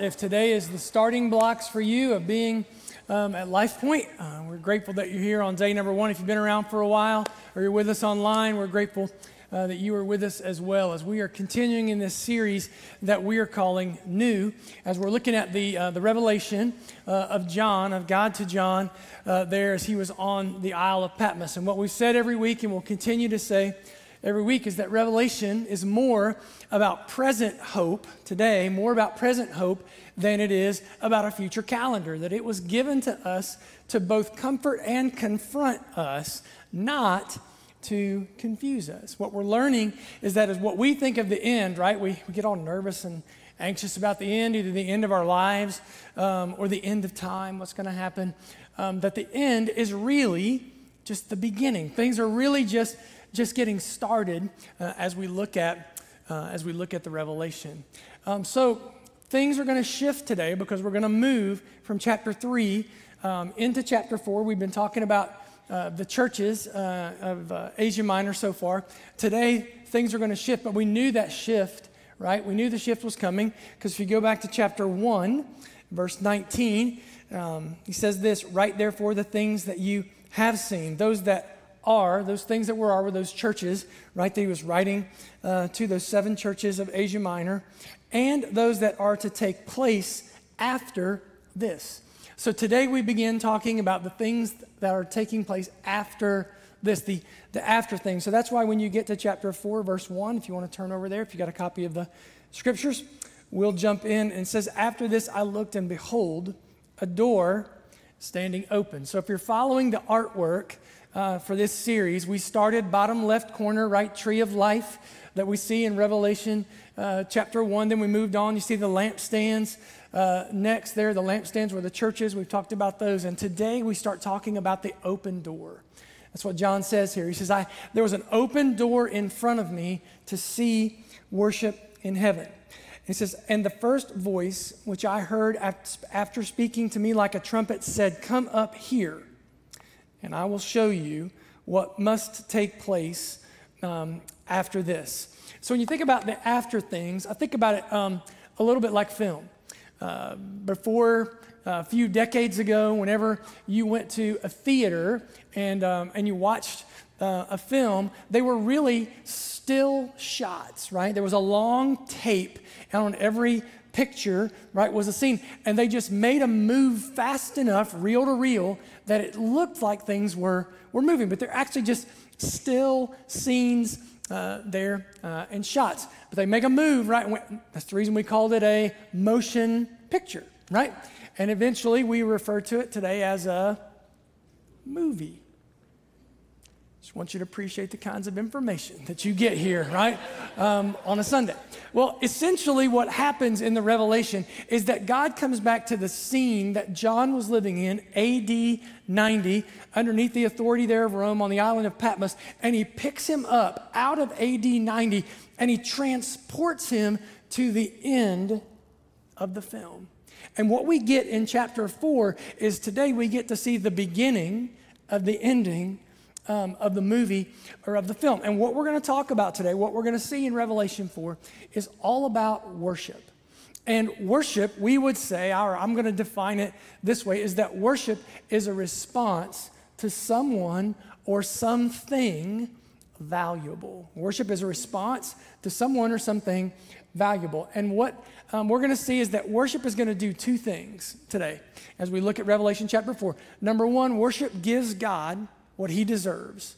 If today is the starting blocks for you of being um, at Life Point, uh, we're grateful that you're here on day number one. If you've been around for a while or you're with us online, we're grateful uh, that you are with us as well as we are continuing in this series that we are calling New, as we're looking at the, uh, the revelation uh, of John, of God to John, uh, there as he was on the Isle of Patmos. And what we've said every week and we'll continue to say every week is that Revelation is more about present hope today, more about present hope than it is about a future calendar. That it was given to us to both comfort and confront us, not to confuse us. What we're learning is that is what we think of the end, right? We, we get all nervous and anxious about the end, either the end of our lives um, or the end of time, what's going to happen. Um, that the end is really just the beginning. Things are really just just getting started uh, as we look at uh, as we look at the revelation. Um, so things are going to shift today because we're going to move from chapter three um, into chapter four. We've been talking about uh, the churches uh, of uh, Asia Minor so far. Today things are going to shift, but we knew that shift, right? We knew the shift was coming because if you go back to chapter one, verse 19. Um, he says this, right therefore the things that you have seen, those that are, those things that were are, were those churches, right? That he was writing uh, to those seven churches of Asia Minor, and those that are to take place after this. So today we begin talking about the things that are taking place after this, the, the after things. So that's why when you get to chapter 4, verse 1, if you want to turn over there, if you got a copy of the scriptures, we'll jump in and says, After this I looked, and behold, a door standing open. So if you're following the artwork, uh, for this series. We started bottom left corner, right tree of life that we see in Revelation uh, chapter 1. Then we moved on. You see the lampstands uh, next there. The lampstands were the churches. We've talked about those. And today we start talking about the open door. That's what John says here. He says, I, There was an open door in front of me to see worship in heaven. He says, And the first voice which I heard after speaking to me like a trumpet said, Come up here and I will show you what must take place um, after this. So when you think about the after things, I think about it um, a little bit like film. Uh, before uh, a few decades ago, whenever you went to a theater and, um, and you watched uh, a film, they were really still shots, right? There was a long tape, and on every picture, right, was a scene. And they just made a move fast enough, reel to reel, that it looked like things were, were moving. But they're actually just still scenes uh, there uh, and shots. But they make a move, right? That's the reason we called it a motion picture, right? And eventually we refer to it today as a movie. Just want you to appreciate the kinds of information that you get here, right, um, on a Sunday. Well, essentially, what happens in the Revelation is that God comes back to the scene that John was living in, AD 90, underneath the authority there of Rome on the island of Patmos, and he picks him up out of AD 90 and he transports him to the end of the film. And what we get in chapter 4 is today we get to see the beginning of the ending um, of the movie or of the film. And what we're going to talk about today, what we're going to see in Revelation 4, is all about worship. And worship, we would say, or I'm going to define it this way, is that worship is a response to someone or something valuable. Worship is a response to someone or something valuable. And what um, we're going to see is that worship is going to do two things today as we look at Revelation chapter 4. Number one, worship gives God what he deserves,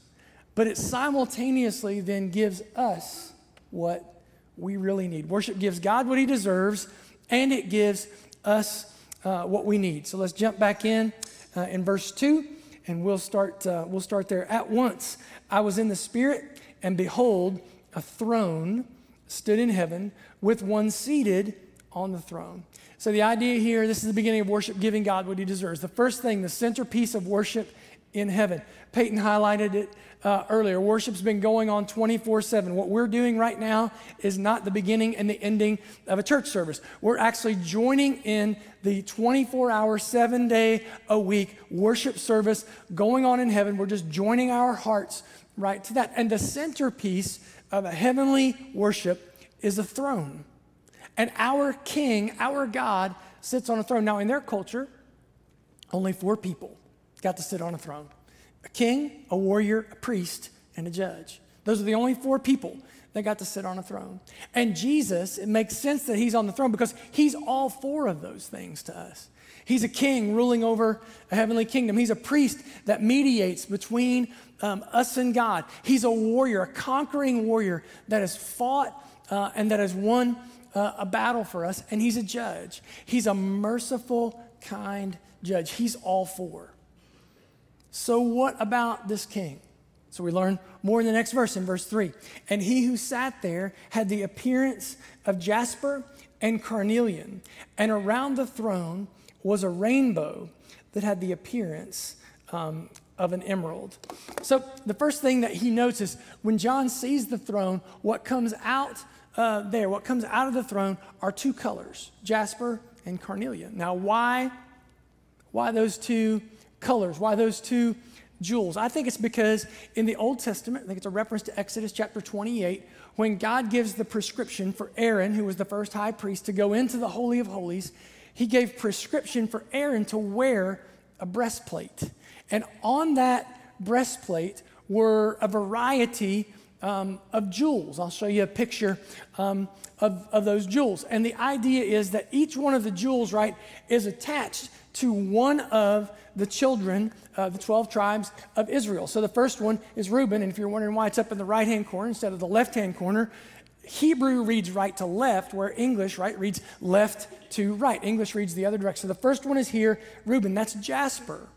but it simultaneously then gives us what we really need. Worship gives God what he deserves, and it gives us uh, what we need. So let's jump back in uh, in verse 2, and we'll start, uh, we'll start there. At once I was in the Spirit, and behold, a throne stood in heaven with one seated on the throne. So the idea here, this is the beginning of worship, giving God what he deserves. The first thing, the centerpiece of worship in heaven. Peyton highlighted it uh, earlier. Worship's been going on 24 7. What we're doing right now is not the beginning and the ending of a church service. We're actually joining in the 24 hour, seven day a week worship service going on in heaven. We're just joining our hearts right to that. And the centerpiece of a heavenly worship is a throne. And our king, our God, sits on a throne. Now, in their culture, only four people got to sit on a throne a king, a warrior, a priest, and a judge. Those are the only four people that got to sit on a throne. And Jesus, it makes sense that he's on the throne because he's all four of those things to us. He's a king ruling over a heavenly kingdom. He's a priest that mediates between um, us and God. He's a warrior, a conquering warrior that has fought uh, and that has won uh, a battle for us. And he's a judge. He's a merciful, kind judge. He's all four. So, what about this king? So, we learn more in the next verse, in verse 3. And he who sat there had the appearance of jasper and carnelian, and around the throne was a rainbow that had the appearance um, of an emerald. So, the first thing that he notes is when John sees the throne, what comes out uh, there, what comes out of the throne are two colors jasper and carnelian. Now, why, why those two colors? Why those two jewels? I think it's because in the Old Testament, I think it's a reference to Exodus chapter 28, when God gives the prescription for Aaron, who was the first high priest, to go into the Holy of Holies he gave prescription for Aaron to wear a breastplate. And on that breastplate were a variety um, of jewels. I'll show you a picture um, of, of those jewels. And the idea is that each one of the jewels, right, is attached to one of the children, uh, the 12 tribes of Israel. So the first one is Reuben, and if you're wondering why it's up in the right hand corner instead of the left hand corner, Hebrew reads right to left, where English, right, reads left to right. English reads the other direction. So the first one is here, Reuben. That's Jasper.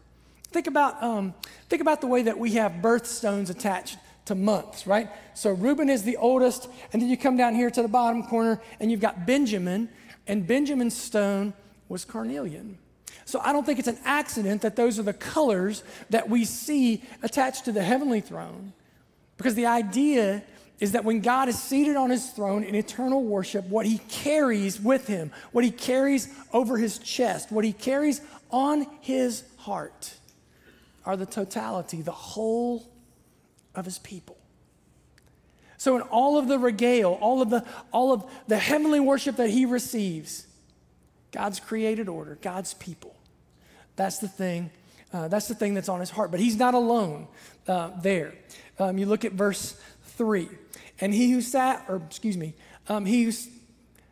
Think about, um, think about the way that we have birthstones attached to months, right? So Reuben is the oldest, and then you come down here to the bottom corner, and you've got Benjamin, and Benjamin's stone was carnelian. So I don't think it's an accident that those are the colors that we see attached to the heavenly throne, because the idea is that when God is seated on his throne in eternal worship, what he carries with him, what he carries over his chest, what he carries on his heart are the totality, the whole of his people. So in all of the regale, all of the all of the heavenly worship that he receives, God's created order, God's people. That's the thing. Uh, that's the thing that's on his heart. But he's not alone uh, there. Um, you look at verse three. And he who sat, or excuse me, um, he who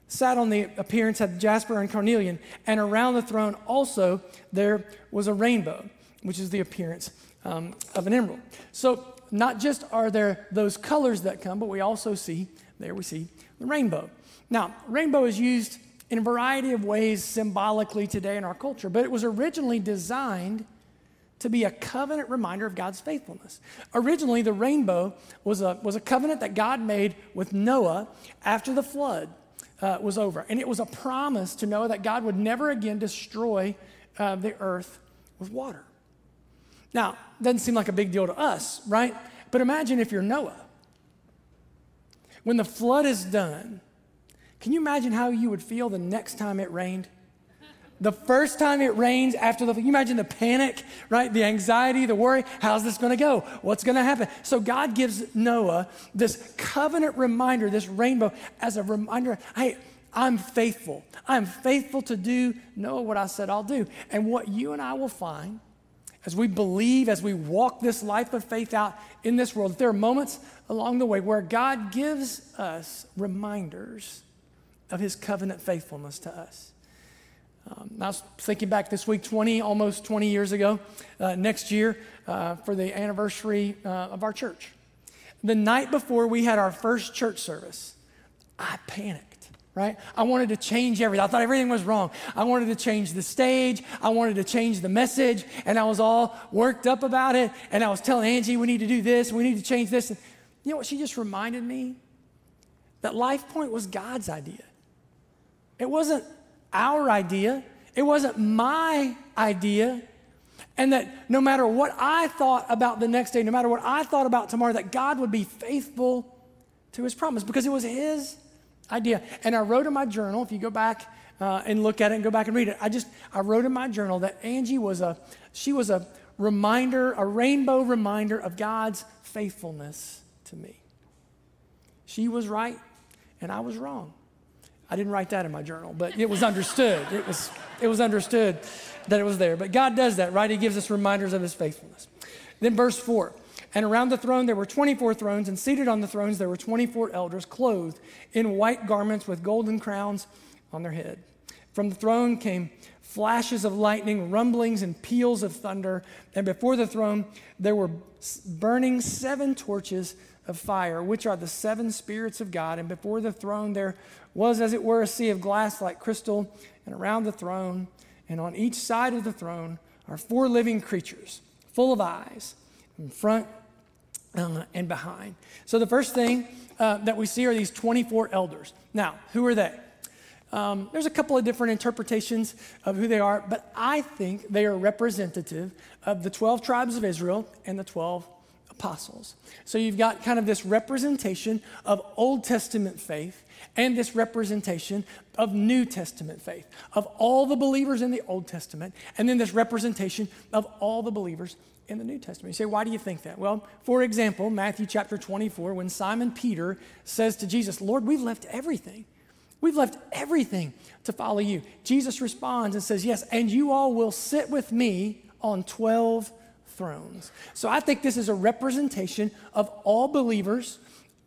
sat on the appearance had jasper and carnelian, and around the throne also there was a rainbow, which is the appearance um, of an emerald. So not just are there those colors that come, but we also see, there we see the rainbow. Now, rainbow is used in a variety of ways symbolically today in our culture, but it was originally designed to be a covenant reminder of God's faithfulness. Originally, the rainbow was a, was a covenant that God made with Noah after the flood uh, was over. And it was a promise to Noah that God would never again destroy uh, the earth with water. Now, doesn't seem like a big deal to us, right? But imagine if you're Noah. When the flood is done, can you imagine how you would feel the next time it rained? The first time it rains after the, you imagine the panic, right? The anxiety, the worry. How's this going to go? What's going to happen? So God gives Noah this covenant reminder, this rainbow, as a reminder hey, I'm faithful. I'm faithful to do, Noah, what I said I'll do. And what you and I will find as we believe, as we walk this life of faith out in this world, there are moments along the way where God gives us reminders of his covenant faithfulness to us. Um, I was thinking back this week, 20, almost 20 years ago, uh, next year uh, for the anniversary uh, of our church. The night before we had our first church service, I panicked, right? I wanted to change everything. I thought everything was wrong. I wanted to change the stage, I wanted to change the message, and I was all worked up about it. And I was telling Angie, we need to do this, we need to change this. And you know what? She just reminded me that Life Point was God's idea. It wasn't our idea, it wasn't my idea. And that no matter what I thought about the next day, no matter what I thought about tomorrow, that God would be faithful to his promise because it was his idea. And I wrote in my journal, if you go back uh, and look at it and go back and read it, I just, I wrote in my journal that Angie was a, she was a reminder, a rainbow reminder of God's faithfulness to me. She was right and I was wrong. I didn't write that in my journal, but it was understood. It was, it was understood that it was there. But God does that, right? He gives us reminders of his faithfulness. Then, verse 4 And around the throne there were 24 thrones, and seated on the thrones there were 24 elders, clothed in white garments with golden crowns on their head. From the throne came flashes of lightning, rumblings, and peals of thunder. And before the throne there were burning seven torches of fire, which are the seven spirits of God. And before the throne there was, as it were, a sea of glass like crystal. And around the throne and on each side of the throne are four living creatures, full of eyes, in front uh, and behind. So the first thing uh, that we see are these 24 elders. Now, who are they? Um, there's a couple of different interpretations of who they are, but I think they are representative of the 12 tribes of Israel and the 12 apostles. So you've got kind of this representation of Old Testament faith and this representation of New Testament faith, of all the believers in the Old Testament, and then this representation of all the believers in the New Testament. You say, why do you think that? Well, for example, Matthew chapter 24, when Simon Peter says to Jesus, Lord, we've left everything. We've left everything to follow you. Jesus responds and says, Yes, and you all will sit with me on 12 thrones. So I think this is a representation of all believers,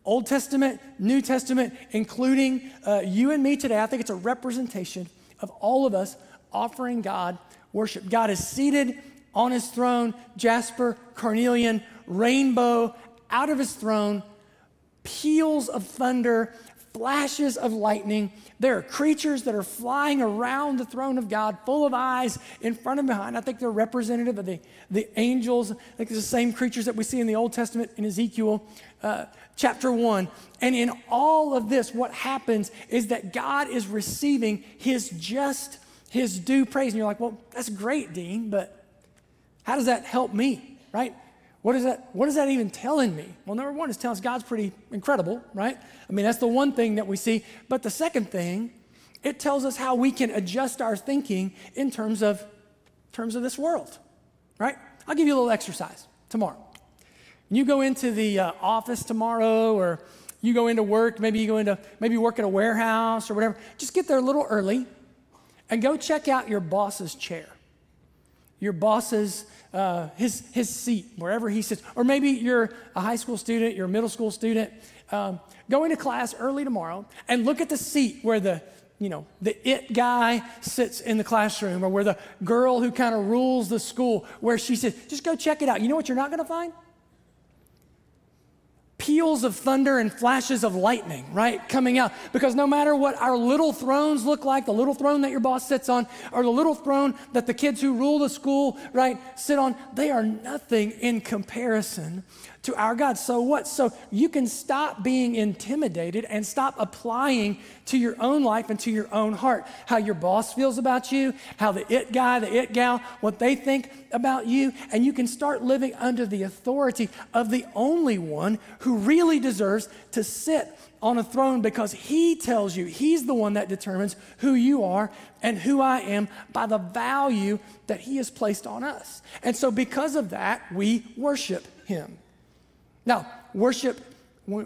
Old Testament, New Testament, including uh, you and me today. I think it's a representation of all of us offering God worship. God is seated on his throne, jasper, carnelian, rainbow, out of his throne, peals of thunder, flashes of lightning. There are creatures that are flying around the throne of God, full of eyes in front and behind. I think they're representative of the, the angels. It's the same creatures that we see in the Old Testament in Ezekiel uh, chapter 1. And in all of this, what happens is that God is receiving his just, his due praise. And you're like, well, that's great, Dean, but how does that help me, right? What is that? What is that even telling me? Well, number one is telling us God's pretty incredible, right? I mean, that's the one thing that we see. But the second thing, it tells us how we can adjust our thinking in terms of terms of this world, right? I'll give you a little exercise tomorrow. You go into the uh, office tomorrow, or you go into work. Maybe you go into maybe work at a warehouse or whatever. Just get there a little early, and go check out your boss's chair, your boss's uh, his, his seat, wherever he sits. Or maybe you're a high school student, you're a middle school student. Um, go into class early tomorrow and look at the seat where the you know, the it guy sits in the classroom or where the girl who kind of rules the school, where she says, just go check it out. You know what you're not going to find? Peals of thunder and flashes of lightning, right, coming out. Because no matter what our little thrones look like, the little throne that your boss sits on, or the little throne that the kids who rule the school, right, sit on, they are nothing in comparison to our God. So what? So you can stop being intimidated and stop applying to your own life and to your own heart how your boss feels about you, how the it guy, the it gal, what they think about you, and you can start living under the authority of the only one who really deserves to sit on a throne because he tells you, he's the one that determines who you are and who I am by the value that he has placed on us. And so, because of that, we worship him. Now, worship,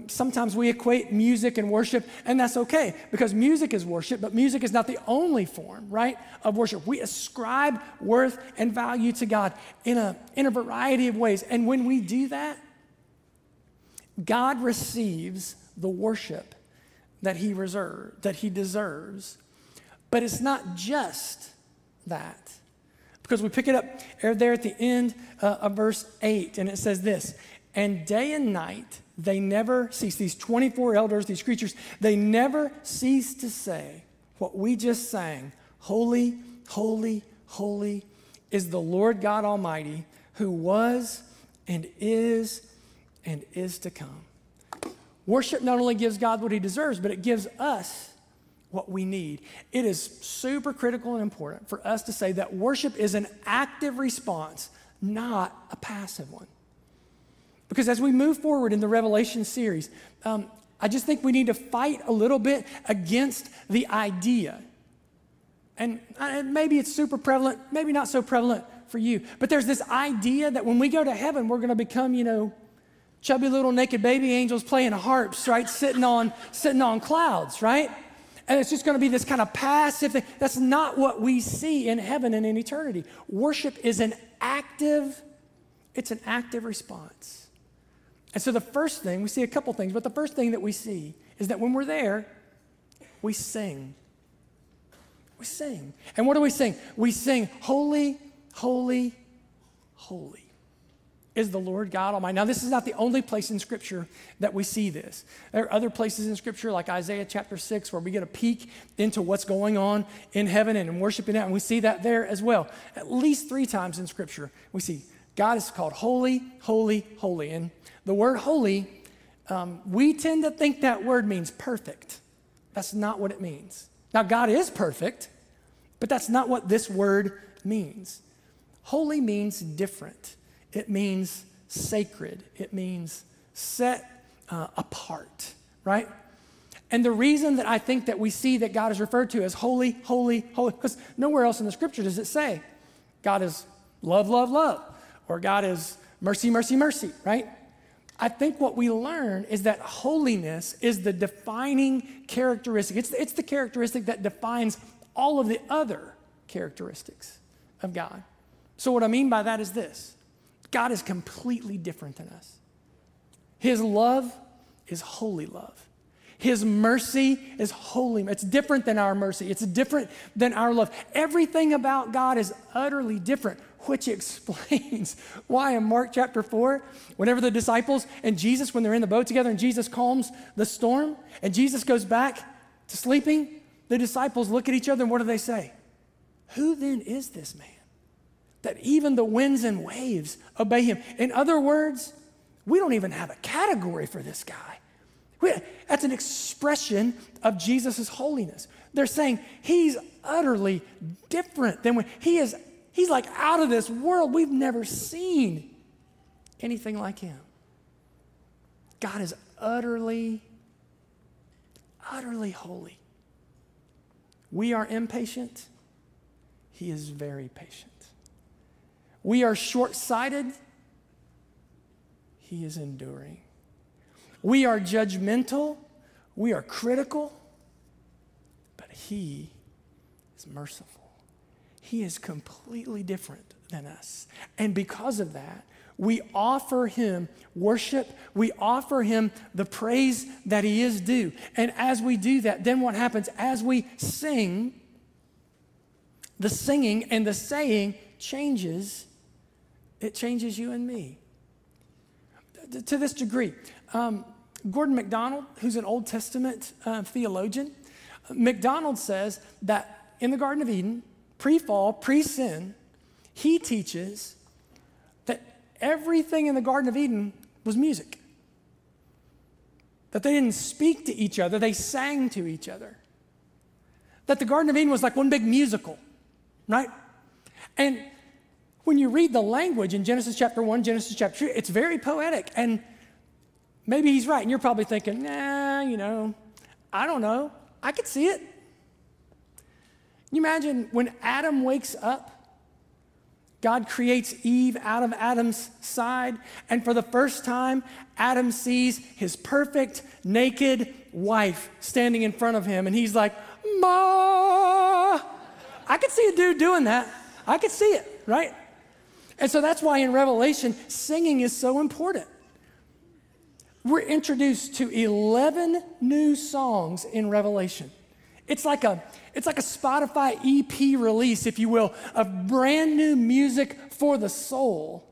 sometimes we equate music and worship, and that's okay because music is worship, but music is not the only form, right, of worship. We ascribe worth and value to God in a, in a variety of ways. And when we do that, God receives the worship that he reserves, that he deserves. But it's not just that. Because we pick it up there at the end uh, of verse 8, and it says this and day and night, they never cease. These 24 elders, these creatures, they never cease to say what we just sang Holy, holy, holy is the Lord God Almighty, who was and is and is to come. Worship not only gives God what he deserves, but it gives us what we need. It is super critical and important for us to say that worship is an active response, not a passive one. Because as we move forward in the Revelation series, um, I just think we need to fight a little bit against the idea. And uh, maybe it's super prevalent, maybe not so prevalent for you, but there's this idea that when we go to heaven, we're going to become, you know, chubby little naked baby angels playing harps, right? Sitting on, sitting on clouds, right? and it's just going to be this kind of passive thing. That's not what we see in heaven and in eternity. Worship is an active, it's an active response. And so the first thing, we see a couple things, but the first thing that we see is that when we're there, we sing. We sing. And what do we sing? We sing, Holy, Holy, Holy is the Lord God Almighty. Now, this is not the only place in Scripture that we see this. There are other places in Scripture, like Isaiah chapter 6, where we get a peek into what's going on in heaven and in worshiping that, and we see that there as well. At least three times in Scripture, we see God is called holy, holy, holy. And the word holy, um, we tend to think that word means perfect. That's not what it means. Now, God is perfect, but that's not what this word means. Holy means different it means sacred, it means set uh, apart, right? And the reason that I think that we see that God is referred to as holy, holy, holy, because nowhere else in the scripture does it say God is love, love, love, or God is mercy, mercy, mercy, right? I think what we learn is that holiness is the defining characteristic. It's, it's the characteristic that defines all of the other characteristics of God. So, what I mean by that is this God is completely different than us. His love is holy love. His mercy is holy. It's different than our mercy. It's different than our love. Everything about God is utterly different, which explains why in Mark chapter 4, whenever the disciples and Jesus, when they're in the boat together and Jesus calms the storm and Jesus goes back to sleeping, the disciples look at each other and what do they say? Who then is this man? that even the winds and waves obey him. In other words, we don't even have a category for this guy. That's an expression of Jesus' holiness. They're saying he's utterly different than when he is, he's like out of this world. We've never seen anything like him. God is utterly, utterly holy. We are impatient, he is very patient. We are short sighted. He is enduring. We are judgmental. We are critical. But He is merciful. He is completely different than us. And because of that, we offer him worship. We offer him the praise that he is due. And as we do that, then what happens? As we sing, the singing and the saying changes it changes you and me. To this degree, um, Gordon MacDonald, who's an Old Testament uh, theologian, MacDonald says that in the Garden of Eden, pre fall, pre sin, he teaches that everything in the Garden of Eden was music. That they didn't speak to each other, they sang to each other. That the Garden of Eden was like one big musical, right? And when you read the language in Genesis chapter 1, Genesis chapter 2, it's very poetic. And maybe he's right. And you're probably thinking, nah, you know, I don't know. I could see it. Can you imagine when Adam wakes up? God creates Eve out of Adam's side, and for the first time, Adam sees his perfect, naked wife standing in front of him, and he's like, Ma! I could see a dude doing that. I could see it, right? And so that's why in Revelation, singing is so important. We're introduced to 11 new songs in Revelation. It's like a it's like a Spotify EP release, if you will, of brand new music for the soul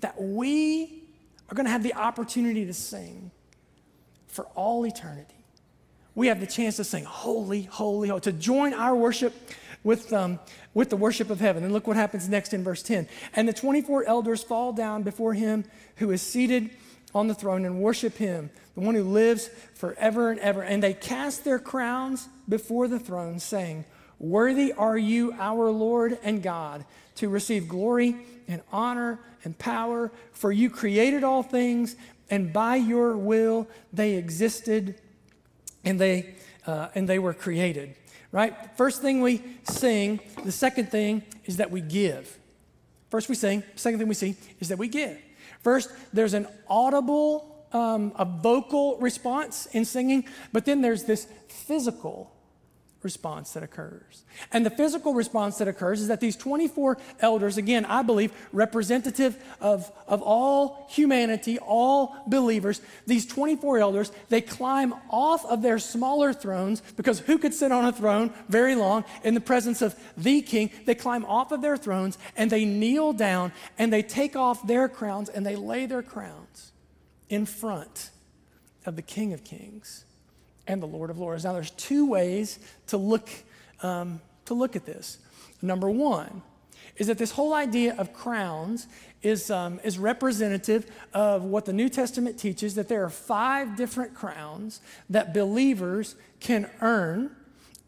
that we are going to have the opportunity to sing for all eternity. We have the chance to sing holy, holy, holy, to join our worship with, um, with the worship of heaven. And look what happens next in verse 10. And the 24 elders fall down before him who is seated on the throne and worship him, the one who lives forever and ever. And they cast their crowns before the throne, saying, Worthy are you, our Lord and God, to receive glory and honor and power, for you created all things, and by your will they existed and they, uh, and they were created right? First thing we sing, the second thing is that we give. First we sing, second thing we see is that we give. First, there's an audible um, a vocal response in singing, but then there's this physical response that occurs. And the physical response that occurs is that these 24 elders, again, I believe, representative of, of all humanity, all believers, these 24 elders, they climb off of their smaller thrones because who could sit on a throne very long in the presence of the king? They climb off of their thrones and they kneel down and they take off their crowns and they lay their crowns in front of the King of Kings and the Lord of Lords. Now, there's two ways to look, um, to look at this. Number one is that this whole idea of crowns is, um, is representative of what the New Testament teaches that there are five different crowns that believers can earn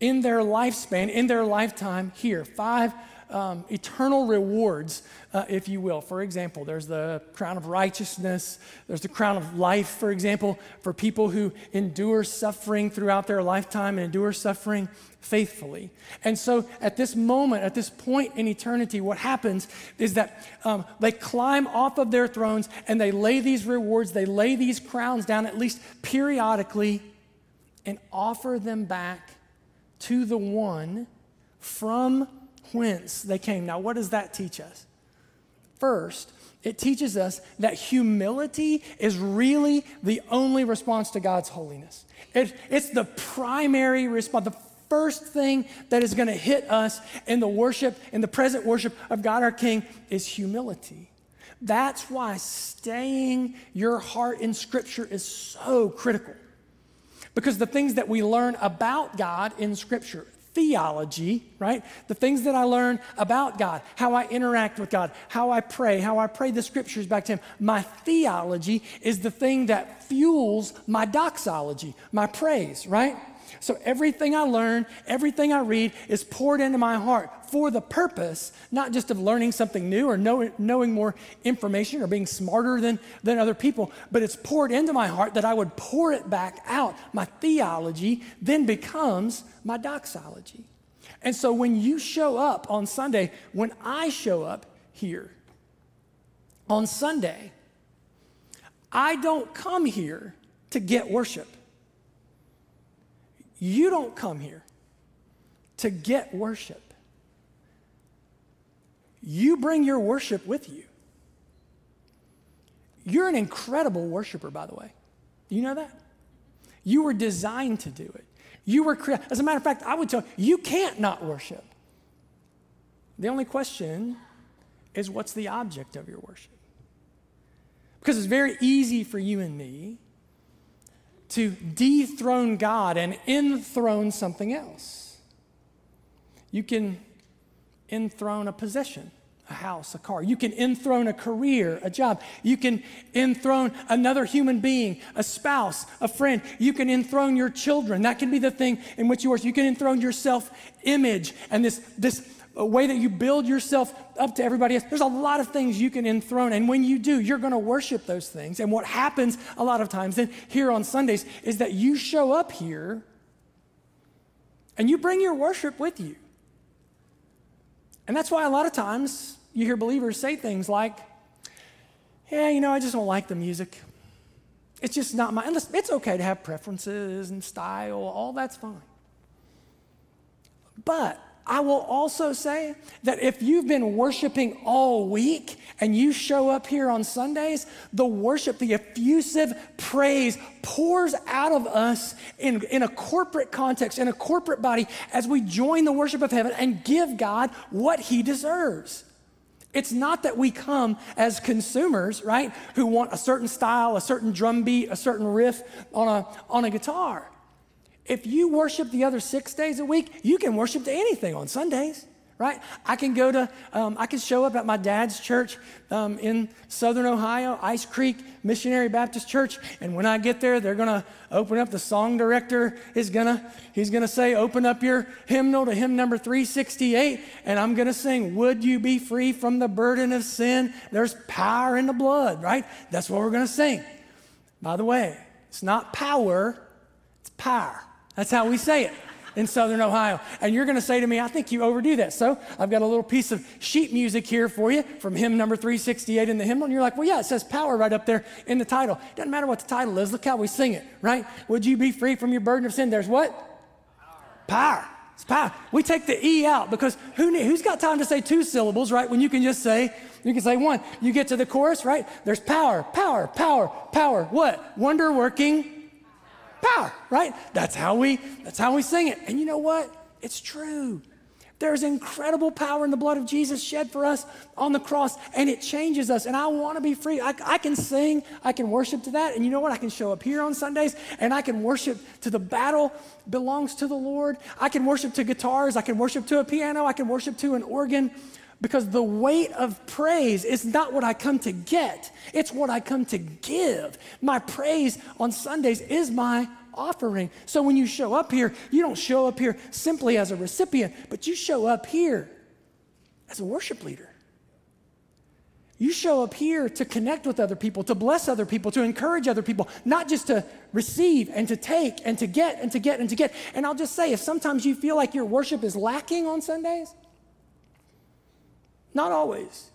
in their lifespan, in their lifetime here. Five um, eternal rewards, uh, if you will. For example, there's the crown of righteousness, there's the crown of life, for example, for people who endure suffering throughout their lifetime and endure suffering faithfully. And so at this moment, at this point in eternity, what happens is that um, they climb off of their thrones and they lay these rewards, they lay these crowns down at least periodically and offer them back to the one from whence they came. Now, what does that teach us? First, it teaches us that humility is really the only response to God's holiness. It, it's the primary response, the first thing that is going to hit us in the worship, in the present worship of God our King, is humility. That's why staying your heart in Scripture is so critical. Because the things that we learn about God in Scripture, theology, right? The things that I learn about God, how I interact with God, how I pray, how I pray the scriptures back to Him. My theology is the thing that fuels my doxology, my praise, right? So everything I learn, everything I read is poured into my heart for the purpose, not just of learning something new or know, knowing more information or being smarter than, than other people, but it's poured into my heart that I would pour it back out. My theology then becomes my doxology. And so when you show up on Sunday, when I show up here on Sunday, I don't come here to get worship. You don't come here to get worship. You bring your worship with you. You're an incredible worshiper, by the way. Do you know that? You were designed to do it. You were created. As a matter of fact, I would tell you, you can't not worship. The only question is what's the object of your worship? Because it's very easy for you and me to dethrone God and enthrone something else. You can enthrone a possession, a house, a car. You can enthrone a career, a job. You can enthrone another human being, a spouse, a friend. You can enthrone your children. That can be the thing in which you worship. You can enthrone your self image and this, this a way that you build yourself up to everybody else. There's a lot of things you can enthrone. And when you do, you're going to worship those things. And what happens a lot of times then here on Sundays is that you show up here and you bring your worship with you. And that's why a lot of times you hear believers say things like, yeah, you know, I just don't like the music. It's just not my, it's okay to have preferences and style, all that's fine. But I will also say that if you've been worshiping all week and you show up here on Sundays, the worship, the effusive praise pours out of us in, in a corporate context, in a corporate body, as we join the worship of heaven and give God what he deserves. It's not that we come as consumers, right, who want a certain style, a certain drum beat, a certain riff on a, on a guitar. If you worship the other six days a week, you can worship to anything on Sundays, right? I can go to, um, I can show up at my dad's church um, in Southern Ohio, Ice Creek Missionary Baptist Church, and when I get there, they're gonna open up. The song director is gonna, he's gonna say, "Open up your hymnal to hymn number 368," and I'm gonna sing, "Would you be free from the burden of sin? There's power in the blood," right? That's what we're gonna sing. By the way, it's not power, it's power. That's how we say it. in Southern Ohio. And you're going to say to me, I think you overdo that. So I've got a little piece of sheet music here for you from hymn number 368 in the hymnal. And you're like, well, yeah, it says power right up there in the title. Doesn't matter what the title is. Look how we sing it, right? Would you be free from your burden of sin? There's what? Power. power. It's power. We take the E out because who who's got time to say two syllables, right? When you can just say, you can say one. You get to the chorus, right? There's power, power, power, power. What? Wonder working power, right? That's how we that's how we sing it. And you know what? It's true. There's incredible power in the blood of Jesus shed for us on the cross, and it changes us. And I want to be free. I, I, can sing, I can worship to that. And you know what? I can show up here on Sundays, and I can worship to the battle belongs to the Lord. I can worship to guitars, I can worship to a piano, I can worship to an organ. Because the weight of praise is not what I come to get, it's what I come to give. My praise on Sundays is my offering. So when you show up here, you don't show up here simply as a recipient, but you show up here as a worship leader. You show up here to connect with other people, to bless other people, to encourage other people, not just to receive and to take and to get and to get and to get. And I'll just say if sometimes you feel like your worship is lacking on Sundays, not always,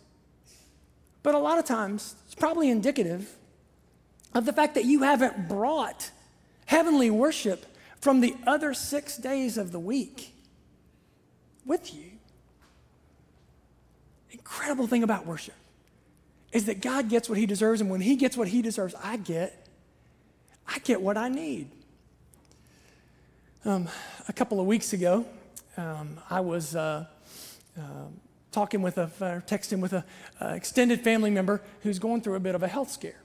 but a lot of times it's probably indicative of the fact that you haven't brought heavenly worship from the other six days of the week with you. Incredible thing about worship is that God gets what he deserves, and when he gets what he deserves, I get, I get what I need. Um, a couple of weeks ago, um, I was uh, uh, talking with a, uh, texting with an extended family member who's going through a bit of a health scare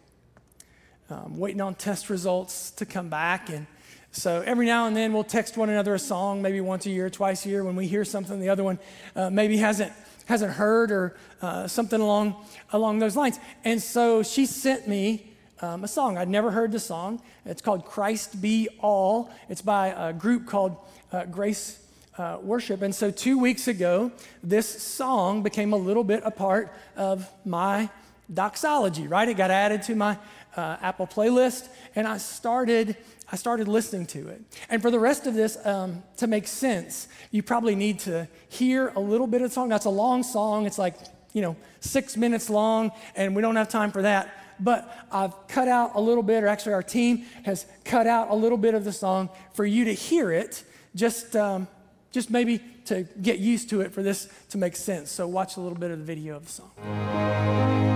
um, waiting on test results to come back. And so every now and then we'll text one another a song, maybe once a year, twice a year. When we hear something the other one uh, maybe hasn't hasn't heard or uh, something along along those lines. And so she sent me um, a song. I'd never heard the song. It's called "Christ Be All." It's by a group called uh, Grace. Uh, worship. And so, two weeks ago, this song became a little bit a part of my doxology, right? It got added to my uh, Apple playlist, and I started I started listening to it. And for the rest of this um, to make sense, you probably need to hear a little bit of the song. That's a long song. It's like you know six minutes long, and we don't have time for that. But I've cut out a little bit, or actually, our team has cut out a little bit of the song for you to hear it. Just um, just maybe to get used to it for this to make sense. So watch a little bit of the video of the song.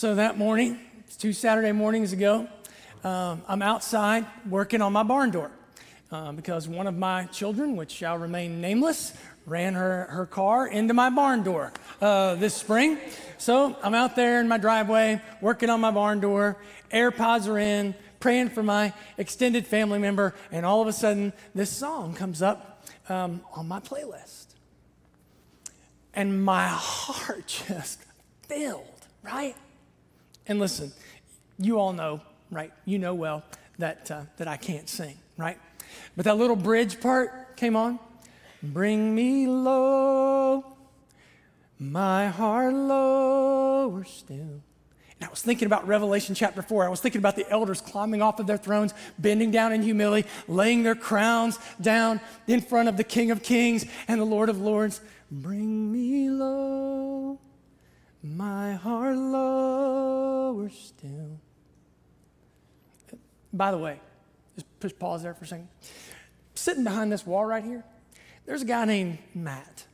So that morning, it's two Saturday mornings ago, um, I'm outside working on my barn door uh, because one of my children, which shall remain nameless, ran her, her car into my barn door uh, this spring. So I'm out there in my driveway working on my barn door. AirPods are in, praying for my extended family member, and all of a sudden, this song comes up um, on my playlist. And my heart just filled, right? And listen, you all know, right? You know well that, uh, that I can't sing, right? But that little bridge part came on. Bring me low, my heart lower still. And I was thinking about Revelation chapter 4. I was thinking about the elders climbing off of their thrones, bending down in humility, laying their crowns down in front of the King of Kings and the Lord of Lords. Bring me low, my heart lower still. By the way, just push pause there for a second. Sitting behind this wall right here, there's a guy named Matt.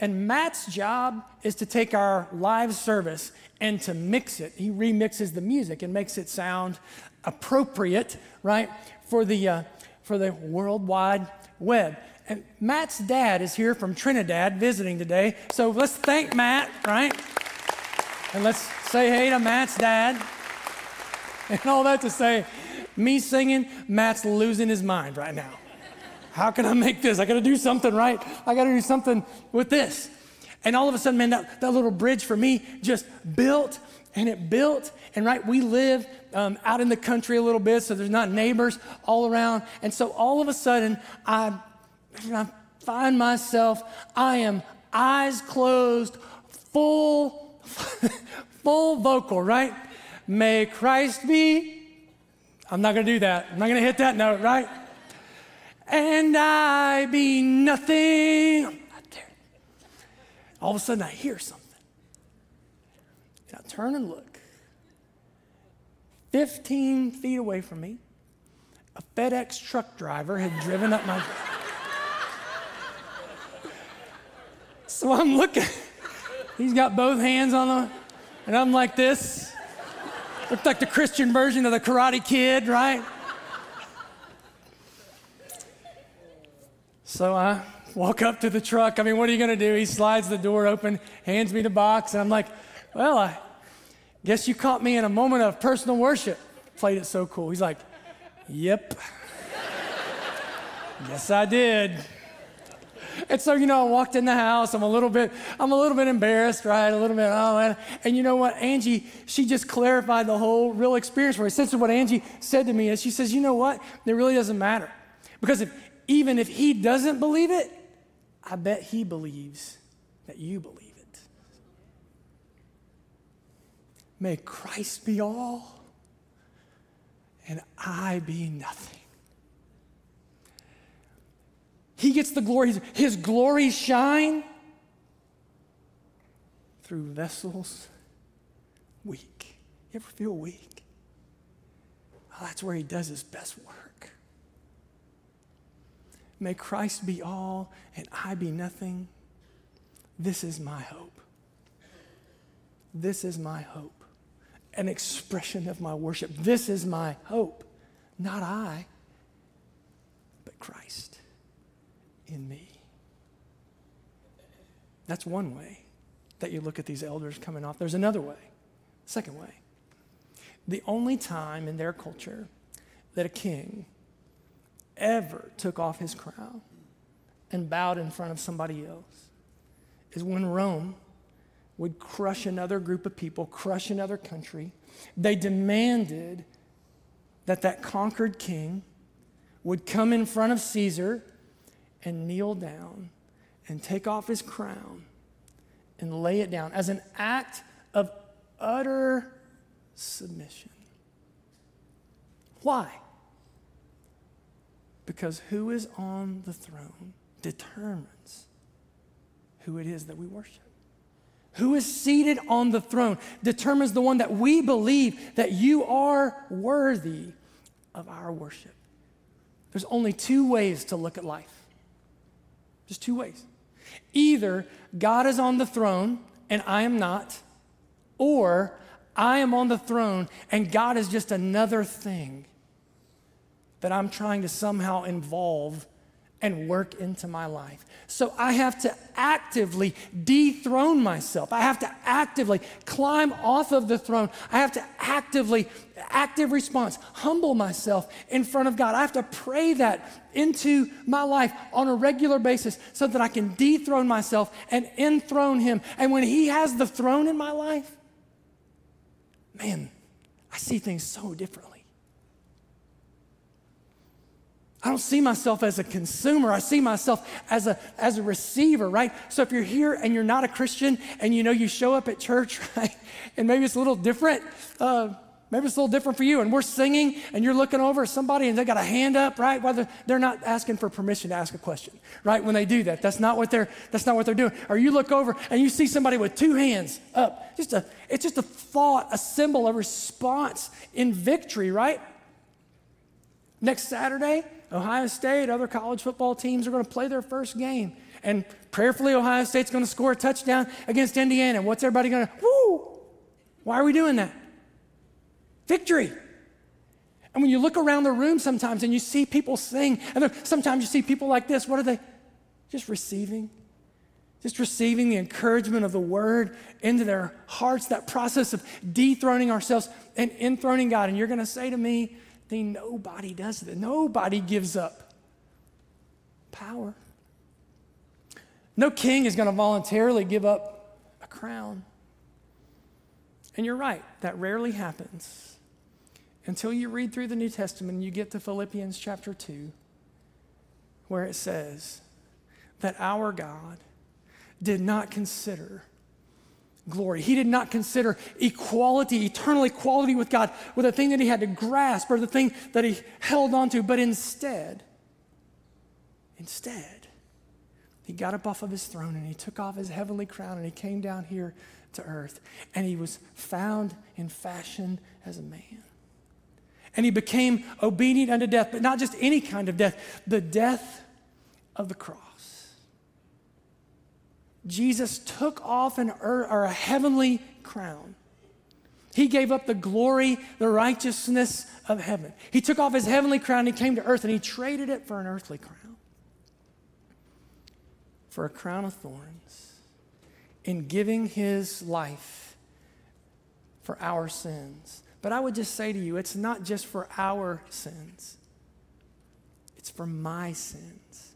And Matt's job is to take our live service and to mix it. He remixes the music and makes it sound appropriate, right, for the, uh, for the worldwide web. And Matt's dad is here from Trinidad visiting today. So let's thank Matt, right? And let's say hey to Matt's dad. And all that to say, me singing, Matt's losing his mind right now. How can I make this? I got to do something, right? I got to do something with this. And all of a sudden, man, that, that little bridge for me just built and it built. And right, we live um, out in the country a little bit, so there's not neighbors all around. And so all of a sudden, I, I find myself, I am eyes closed, full, full vocal, right? May Christ be. I'm not going to do that. I'm not going to hit that note, right? and I be nothing. Not there. All of a sudden, I hear something. And I turn and look. 15 feet away from me, a FedEx truck driver had driven up my So I'm looking. He's got both hands on the, and I'm like this. Looked like the Christian version of the Karate Kid, right? So I walk up to the truck. I mean, what are you going to do? He slides the door open, hands me the box, and I'm like, well, I guess you caught me in a moment of personal worship. Played it so cool. He's like, yep. yes, I did. And so, you know, I walked in the house. I'm a little bit, I'm a little bit embarrassed, right? A little bit, oh, and, and you know what? Angie, she just clarified the whole real experience for me. Essentially, what Angie said to me is, she says, you know what? It really doesn't matter. Because if, even if he doesn't believe it, I bet he believes that you believe it. May Christ be all and I be nothing. He gets the glory. His glory shine through vessels weak. You ever feel weak? That's where he does his best work. May Christ be all and I be nothing. This is my hope. This is my hope. An expression of my worship. This is my hope. Not I, but Christ in me. That's one way that you look at these elders coming off. There's another way. Second way. The only time in their culture that a king ever took off his crown and bowed in front of somebody else is when Rome would crush another group of people, crush another country. They demanded that that conquered king would come in front of Caesar and kneel down and take off his crown and lay it down as an act of utter submission. Why? Because who is on the throne determines who it is that we worship. Who is seated on the throne determines the one that we believe that you are worthy of our worship. There's only two ways to look at life. Just two ways. Either God is on the throne and I am not, or I am on the throne, and God is just another thing that I'm trying to somehow involve and work into my life. So I have to actively dethrone myself. I have to actively climb off of the throne. I have to actively, active response, humble myself in front of God. I have to pray that into my life on a regular basis so that I can dethrone myself and enthrone Him. And when He has the throne in my life, man, I see things so differently. I don't see myself as a consumer. I see myself as a, as a receiver, right? So if you're here and you're not a Christian and you know you show up at church, right? And maybe it's a little different. Uh, maybe it's a little different for you. And we're singing and you're looking over at somebody and they got a hand up, right? Whether they're not asking for permission to ask a question, right? When they do that, that's not what they're, that's not what they're doing. Or you look over and you see somebody with two hands up. Just a, it's just a thought, a symbol, a response in victory, right? Next Saturday, Ohio State, other college football teams are going to play their first game. And prayerfully, Ohio State's going to score a touchdown against Indiana. What's everybody going to, woo? Why are we doing that? Victory. And when you look around the room sometimes and you see people sing, and sometimes you see people like this, what are they? Just receiving. Just receiving the encouragement of the word into their hearts, that process of dethroning ourselves and enthroning God. And you're going to say to me, thing, nobody does that. Nobody gives up power. No king is going to voluntarily give up a crown. And you're right, that rarely happens until you read through the New Testament you get to Philippians chapter 2, where it says that our God did not consider glory. He did not consider equality, eternal equality with God, with a thing that he had to grasp or the thing that he held on to, but instead, instead, he got up off of his throne and he took off his heavenly crown and he came down here to earth and he was found in fashion as a man. And he became obedient unto death, but not just any kind of death, the death of the cross. Jesus took off an earth, or a heavenly crown. He gave up the glory, the righteousness of heaven. He took off his heavenly crown, and he came to earth, and he traded it for an earthly crown. For a crown of thorns. In giving his life for our sins. But I would just say to you, it's not just for our sins, it's for my sins.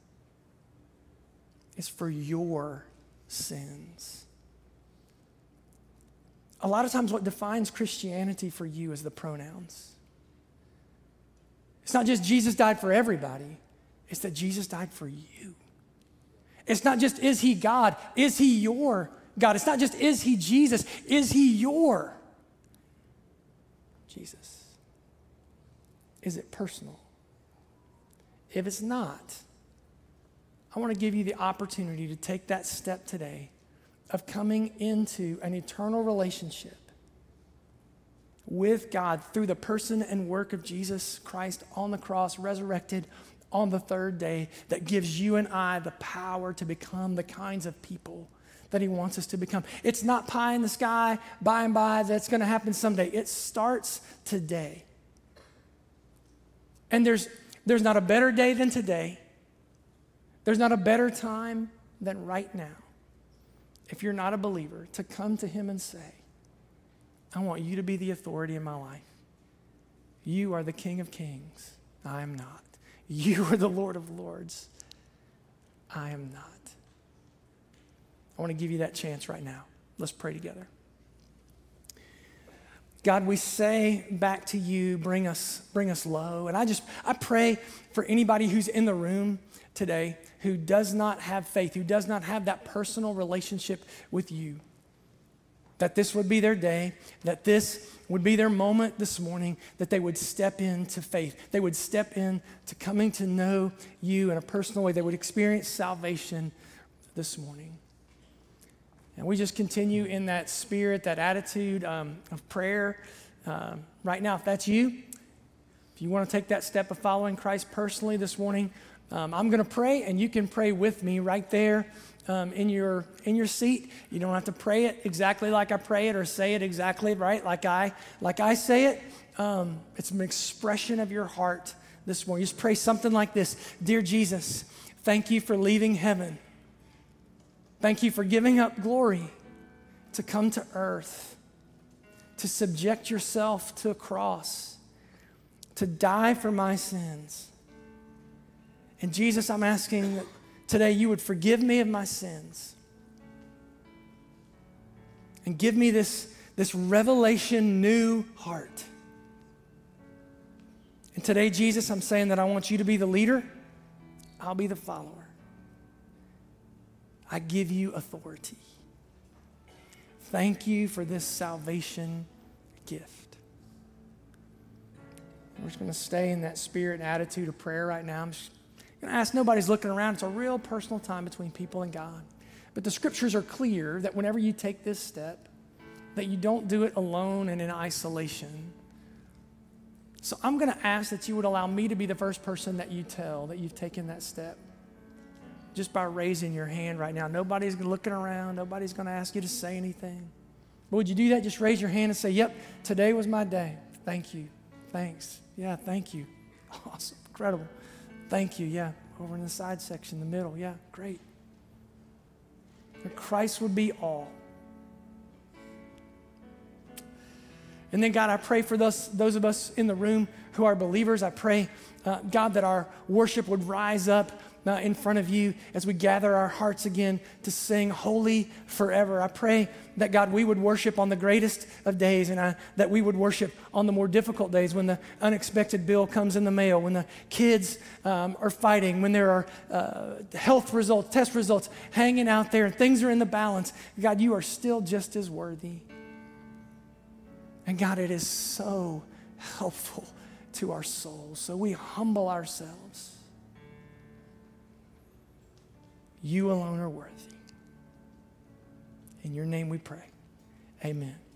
It's for your sins. A lot of times, what defines Christianity for you is the pronouns. It's not just Jesus died for everybody, it's that Jesus died for you. It's not just is he God, is he your God? It's not just is he Jesus, is he your Jesus? Is it personal? If it's not, I want to give you the opportunity to take that step today of coming into an eternal relationship with God through the person and work of Jesus Christ on the cross, resurrected on the third day, that gives you and I the power to become the kinds of people that He wants us to become. It's not pie in the sky, by and by, that's going to happen someday. It starts today. And there's, there's not a better day than today there's not a better time than right now, if you're not a believer, to come to Him and say, I want you to be the authority in my life. You are the King of Kings. I am not. You are the Lord of Lords. I am not. I want to give you that chance right now. Let's pray together. God, we say back to you, bring us, bring us low. And I just, I pray for anybody who's in the room today who does not have faith, who does not have that personal relationship with you. That this would be their day, that this would be their moment this morning, that they would step into faith. They would step in to coming to know you in a personal way. They would experience salvation this morning. And we just continue in that spirit, that attitude um, of prayer. Um, right now, if that's you, if you want to take that step of following Christ personally this morning, Um, I'm going to pray, and you can pray with me right there um, in, your, in your seat. You don't have to pray it exactly like I pray it or say it exactly right like I, like I say it. Um, it's an expression of your heart this morning. Just pray something like this Dear Jesus, thank you for leaving heaven. Thank you for giving up glory to come to earth, to subject yourself to a cross, to die for my sins. And Jesus, I'm asking that today you would forgive me of my sins and give me this, this revelation new heart. And today, Jesus, I'm saying that I want you to be the leader, I'll be the follower. I give you authority. Thank you for this salvation gift. We're just going to stay in that spirit and attitude of prayer right now. To ask nobody's looking around. It's a real personal time between people and God. But the scriptures are clear that whenever you take this step, that you don't do it alone and in isolation. So I'm going to ask that you would allow me to be the first person that you tell that you've taken that step. Just by raising your hand right now. Nobody's looking around. Nobody's going to ask you to say anything. But would you do that? Just raise your hand and say, Yep, today was my day. Thank you. Thanks. Yeah, thank you. Awesome. Incredible. Thank you. Yeah. Over in the side section, the middle. Yeah, great. That Christ would be all. And then, God, I pray for those, those of us in the room who are believers. I pray, uh, God, that our worship would rise up uh, in front of you as we gather our hearts again to sing Holy Forever. I pray that, God, we would worship on the greatest of days and I, that we would worship on the more difficult days when the unexpected bill comes in the mail, when the kids um, are fighting, when there are uh, health results, test results hanging out there, and things are in the balance. God, you are still just as worthy. And God, it is so helpful to our souls. So we humble ourselves. You alone are worthy. In your name we pray. Amen.